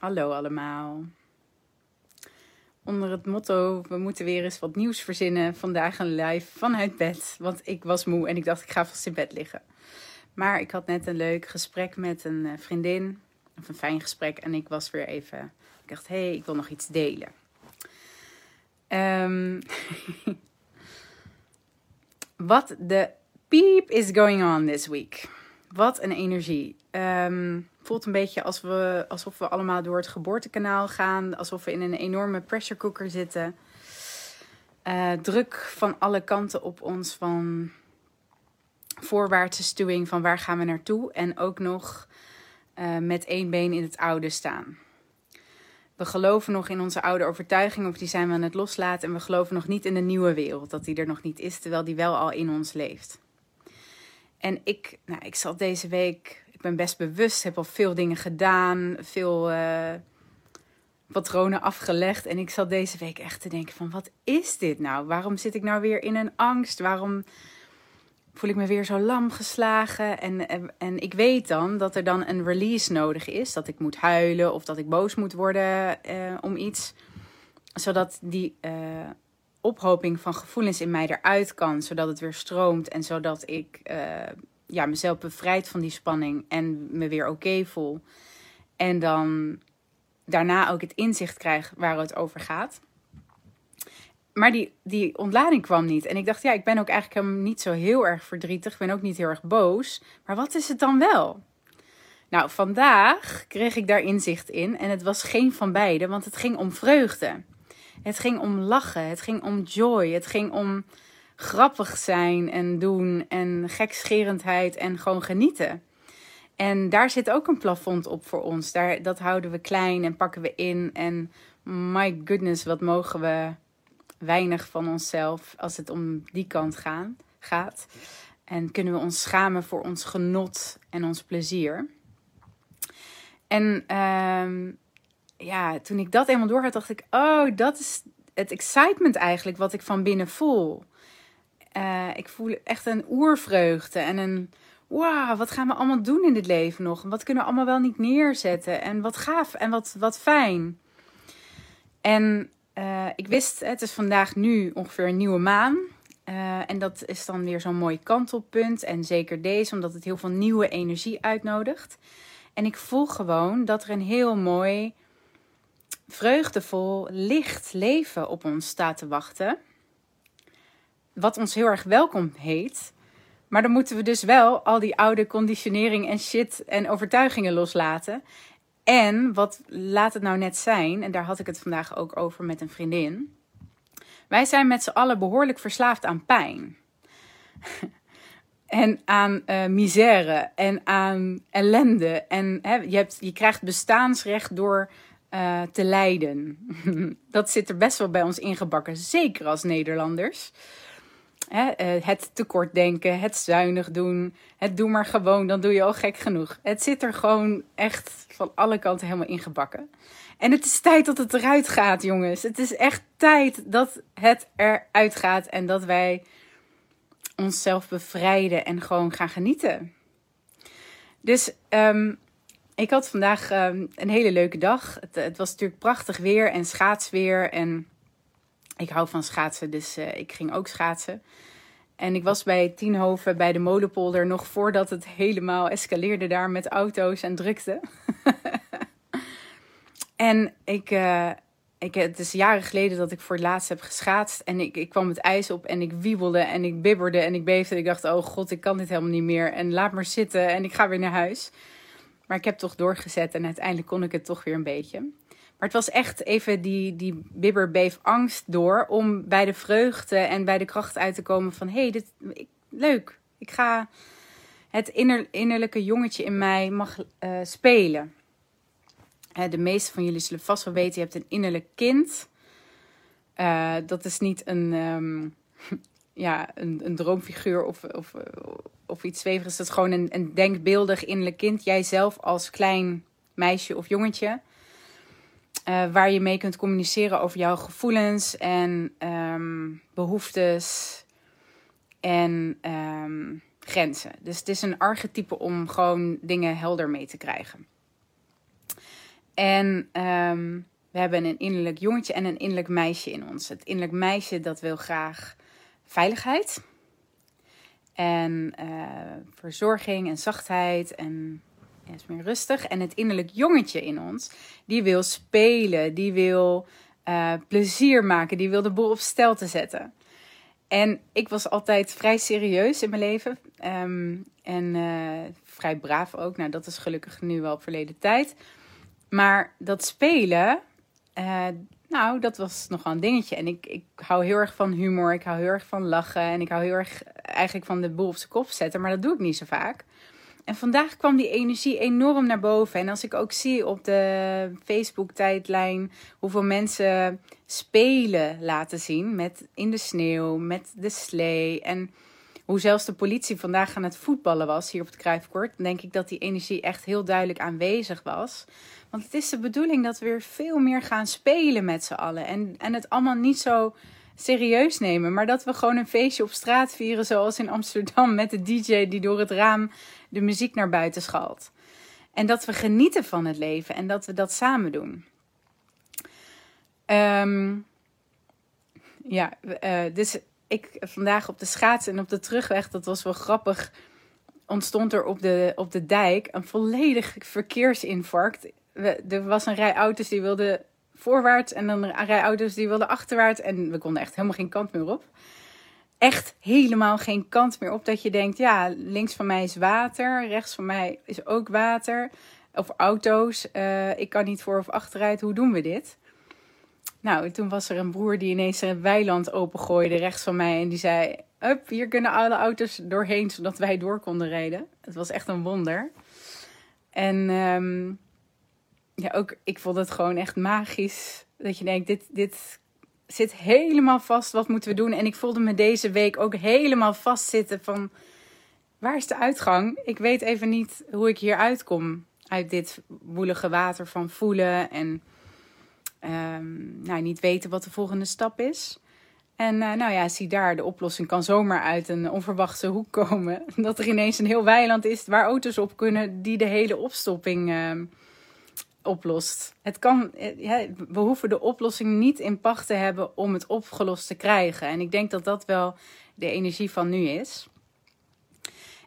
Hallo allemaal. Onder het motto: we moeten weer eens wat nieuws verzinnen. Vandaag een live vanuit bed. Want ik was moe en ik dacht, ik ga vast in bed liggen. Maar ik had net een leuk gesprek met een eh, vriendin. Of een fijn gesprek. En ik was weer even. Ik dacht, hé, hey, ik wil nog iets delen. Um, What the peep is going on this week? Wat een energie. Um, voelt een beetje als we, alsof we allemaal door het geboortekanaal gaan. Alsof we in een enorme pressure cooker zitten. Uh, druk van alle kanten op ons van voorwaartse stuwing van waar gaan we naartoe. En ook nog uh, met één been in het oude staan. We geloven nog in onze oude overtuiging of die zijn we aan het loslaten. En we geloven nog niet in de nieuwe wereld, dat die er nog niet is, terwijl die wel al in ons leeft. En ik, nou, ik zat deze week, ik ben best bewust, heb al veel dingen gedaan, veel uh, patronen afgelegd. En ik zat deze week echt te denken van, wat is dit nou? Waarom zit ik nou weer in een angst? Waarom voel ik me weer zo lam geslagen. En, en, ik weet dan dat er dan een release nodig is. Dat ik moet huilen of dat ik boos moet worden eh, om iets. Zodat die uh, ophoping van gevoelens in mij eruit kan. Zodat het weer stroomt en zodat ik ja, mezelf bevrijd van die spanning en me weer oké voel. En dan daarna ook het inzicht krijg waar het over gaat maar die, die ontlading kwam niet. En ik dacht, ja, ik ben ook eigenlijk niet zo heel erg verdrietig. Ik ben ook niet heel erg boos. Maar wat is het dan wel? Nou, vandaag kreeg ik daar inzicht in. En het was geen van beide, want het ging om vreugde. Het ging om lachen. Het ging om joy. Het ging om grappig zijn en doen. En gekscherendheid en gewoon genieten. En daar zit ook een plafond op voor ons. Daar, dat houden we klein en pakken we in. En my goodness, wat mogen we weinig van onszelf als het om die kant gaan, gaat. En kunnen we ons schamen voor ons genot en ons plezier. En uh, ja, toen ik dat eenmaal door had, dacht ik: oh, dat is het excitement eigenlijk wat ik van binnen voel. Uh, ik voel echt een oervreugde en een wauw, wat gaan we allemaal doen in dit leven nog? Wat kunnen we allemaal wel niet neerzetten? En wat gaaf en wat, wat fijn. En uh, ik wist, het is vandaag nu ongeveer een nieuwe maan. Uh, en dat is dan weer zo'n mooi kantelpunt. En zeker deze, omdat het heel veel nieuwe energie uitnodigt. En ik voel gewoon dat er een heel mooi, vreugdevol, licht leven op ons staat te wachten. Wat ons heel erg welkom heet. Maar dan moeten we dus wel al die oude conditionering en shit en overtuigingen loslaten. En wat laat het nou net zijn, en daar had ik het vandaag ook over met een vriendin. Wij zijn met z'n allen behoorlijk verslaafd aan pijn. en aan uh, misère en aan ellende. En hè, je, hebt, je krijgt bestaansrecht door uh, te lijden. dat zit er best wel bij ons ingebakken, zeker als Nederlanders. Hè, uh, het tekortdenken, het zuinig doen, het doe maar gewoon, dan doe je al gek genoeg. Het zit er gewoon echt van alle kanten helemaal ingebakken. En het is tijd dat het eruit gaat, jongens. Het is echt tijd dat het eruit gaat en dat wij onszelf bevrijden en gewoon gaan genieten. Dus um, ik had vandaag um, een hele leuke dag. Het, het, was natuurlijk prachtig weer en schaatsweer. En ik hou van schaatsen, dus uh, ik ging ook schaatsen. En ik was bij Tienhoven bij de Molenpolder nog voordat het helemaal escaleerde daar met auto's en drukte. en ik, uh, ik, het is jaren geleden dat ik voor het laatst heb geschaatst. En ik, ik kwam het ijs op en ik wiebelde en ik bibberde en ik beefde. Ik dacht, oh god, ik kan dit helemaal niet meer. En laat maar zitten en ik ga weer naar huis. Maar ik heb toch doorgezet en uiteindelijk kon ik het toch weer een beetje. Maar het was echt even die, die bibberbeef angst door om bij de vreugde en bij de kracht uit te komen van hé, hey, dit leuk. Ik ga het inner, innerlijke jongetje in mij mag uh, spelen. de meeste van jullie zullen vast wel weten, je hebt een innerlijk kind. Uh, dat is niet een, um, ja, een, een droomfiguur of, of, of iets zweverigs. Dat is gewoon een, een denkbeeldig innerlijk kind. Jijzelf als klein meisje of jongetje. Uh, waar je mee kunt communiceren over jouw gevoelens en um, behoeftes en um, grenzen. Dus het is een archetype om gewoon dingen helder mee te krijgen. En ehm, we hebben een innerlijk jongetje en een innerlijk meisje in ons. Het innerlijk meisje dat wil graag veiligheid. En uh, verzorging en zachtheid en is meer rustig. En het innerlijk jongetje in ons, die wil spelen, die wil uh, plezier maken, die wil de boel op stel te zetten. En ik was altijd vrij serieus in mijn leven. Um, en uh, vrij braaf ook. Nou, dat is gelukkig nu wel verleden tijd. Maar dat spelen, uh, nou, dat was nogal een dingetje. En ik, ik hou heel erg van humor. Ik hou heel erg van lachen. En ik hou heel erg eigenlijk van de boel op zijn kop zetten. Maar dat doe ik niet zo vaak. En vandaag kwam die energie enorm naar boven. En als ik ook zie op de Facebook-tijdlijn hoeveel mensen spelen laten zien met in de sneeuw, met de slee. En hoe zelfs de politie vandaag aan het voetballen was hier op het Kruifkort, denk ik dat die energie echt heel duidelijk aanwezig was. Want het is de bedoeling dat we weer veel meer gaan spelen met z'n allen. En, en het allemaal niet zo serieus nemen. Maar dat we gewoon een feestje op straat vieren, zoals in Amsterdam, met de DJ die door het raam de muziek naar buiten schalt. En dat we genieten van het leven en dat we dat samen doen. Um, ja, uh, dus ik vandaag op de schaats en op de terugweg, dat was wel grappig, ontstond er op de, op de dijk een volledig verkeersinfarct. er was een rij auto's die wilden voorwaarts en dan een rij auto's die wilden achterwaarts. En we konden echt helemaal geen kant meer op. Echt helemaal geen kant meer op. Dat je denkt, ja, links van mij is water, rechts van mij is ook water. Of auto's. Uh, ik kan niet voor of achteruit. Hoe doen we dit? Nou, toen was er een broer die ineens een weiland opengooide rechts van mij. En die zei, up, hier kunnen alle auto's doorheen, zodat wij door konden rijden. Het was echt een wonder. En um, ja, ook, ik vond het gewoon echt magisch. Dat je denkt, dit, dit zit helemaal vast. Wat moeten we doen? En ik voelde me deze week ook helemaal vastzitten van... Waar is de uitgang? Ik weet even niet hoe ik hier uitkom. Uit dit woelige water van voelen en um, nou, niet weten wat de volgende stap is. En uh, nou ja, zie daar, de oplossing kan zomaar uit een onverwachte hoek komen. Dat er ineens een heel weiland is waar auto's op kunnen die de hele opstopping uh, oplost. Het kan, ja, we hoeven de oplossing niet in pacht te hebben om het opgelost te krijgen. En ik denk dat dat wel de energie van nu is.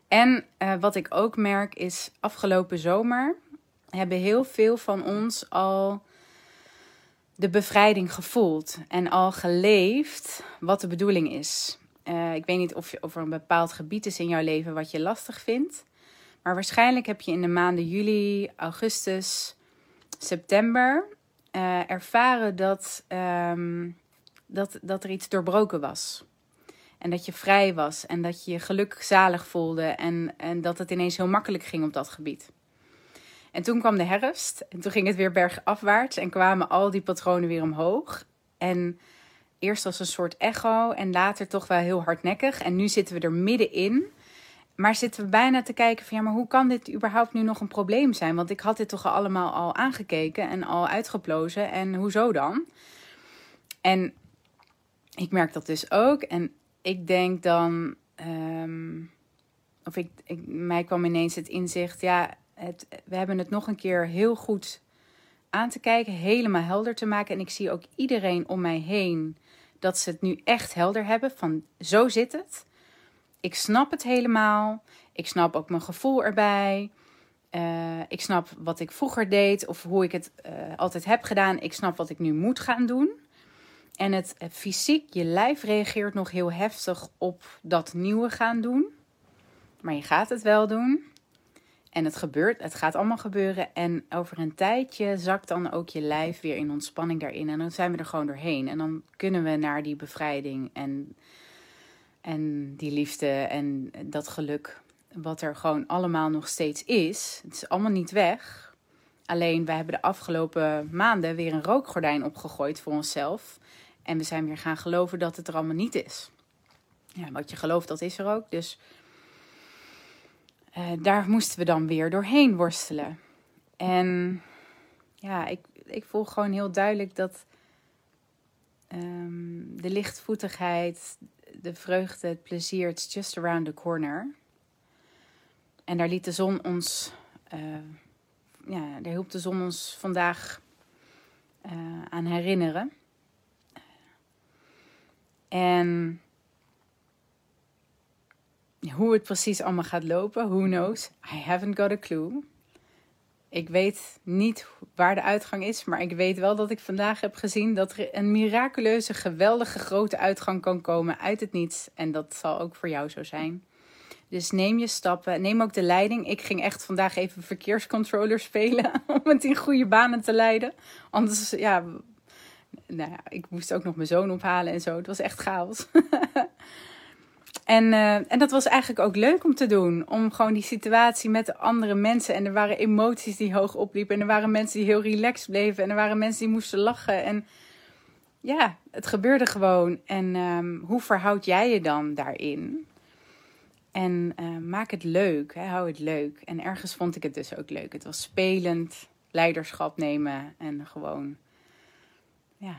En uh, wat ik ook merk is, afgelopen zomer hebben heel veel van ons al de bevrijding gevoeld en al geleefd wat de bedoeling is. Uh, ik weet niet of, je, of er een bepaald gebied is in jouw leven wat je lastig vindt. Maar waarschijnlijk heb je in de maanden juli, augustus, september uh, ervaren dat, um, dat, dat er iets doorbroken was. En dat je vrij was en dat je je zalig voelde en, en dat het ineens heel makkelijk ging op dat gebied. En toen kwam de herfst en toen ging het weer bergafwaarts en kwamen al die patronen weer omhoog. En eerst als een soort echo en later toch wel heel hardnekkig. En nu zitten we er middenin. Maar zitten we bijna te kijken van ja, maar hoe kan dit überhaupt nu nog een probleem zijn? Want ik had dit toch allemaal al aangekeken en al uitgeplozen. En hoezo dan? En ik merk dat dus ook. En ik denk dan, um, of ik, ik, mij kwam ineens het inzicht, ja, het, we hebben het nog een keer heel goed aan te kijken, helemaal helder te maken. En ik zie ook iedereen om mij heen dat ze het nu echt helder hebben van zo zit het. Ik snap het helemaal. Ik snap ook mijn gevoel erbij. Uh, ik snap wat ik vroeger deed of hoe ik het uh, altijd heb gedaan. Ik snap wat ik nu moet gaan doen. En het, het fysiek, je lijf reageert nog heel heftig op dat nieuwe gaan doen. Maar je gaat het wel doen. En het gebeurt, het gaat allemaal gebeuren. En over een tijdje zakt dan ook je lijf weer in ontspanning daarin. En dan zijn we er gewoon doorheen. En dan kunnen we naar die bevrijding en, en die liefde en dat geluk. Wat er gewoon allemaal nog steeds is. Het is allemaal niet weg. Alleen we hebben de afgelopen maanden weer een rookgordijn opgegooid voor onszelf. En we zijn weer gaan geloven dat het er allemaal niet is. Ja, wat je gelooft, dat is er ook. Dus uh, daar moesten we dan weer doorheen worstelen. En ja, ik, ik voel gewoon heel duidelijk dat um, de lichtvoetigheid, de vreugde, het plezier, it's just around the corner. En daar liet de zon ons uh, ja, daar hielp de zon ons vandaag uh, aan herinneren. En hoe het precies allemaal gaat lopen, who knows? I haven't got a clue. Ik weet niet waar de uitgang is, maar ik weet wel dat ik vandaag heb gezien dat er een miraculeuze, geweldige grote uitgang kan komen uit het niets. En dat zal ook voor jou zo zijn. Dus neem je stappen, neem ook de leiding. Ik ging echt vandaag even verkeerscontroller spelen om het in goede banen te leiden. Anders, ja, nou ja, ik moest ook nog mijn zoon ophalen en zo. Het was echt chaos. En, uh, en dat was eigenlijk ook leuk om te doen. Om gewoon die situatie met de andere mensen. En er waren emoties die hoog opliepen. En er waren mensen die heel relaxed bleven. En er waren mensen die moesten lachen. En ja, het gebeurde gewoon. En um, hoe verhoud jij je dan daarin? En uh, maak het leuk. Hè? Hou het leuk. En ergens vond ik het dus ook leuk. Het was spelend. Leiderschap nemen. En gewoon, ja,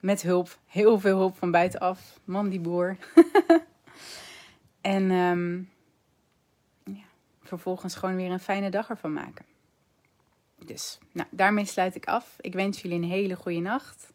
met hulp. Heel veel hulp van buitenaf. Man die boer. En um, ja, vervolgens gewoon weer een fijne dag ervan maken. Dus, nou, daarmee sluit ik af. Ik wens jullie een hele goede nacht.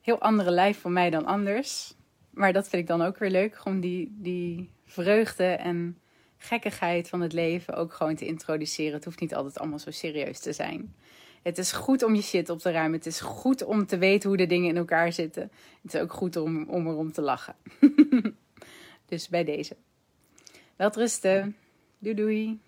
Heel andere lijf voor mij dan anders. Maar dat vind ik dan ook weer leuk. Gewoon die, die vreugde en gekkigheid van het leven ook gewoon te introduceren. Het hoeft niet altijd allemaal zo serieus te zijn. Het is goed om je shit op te ruimen. Het is goed om te weten hoe de dingen in elkaar zitten. Het is ook goed om, om erom te lachen. Dus bij deze. Welterusten. Doei doei.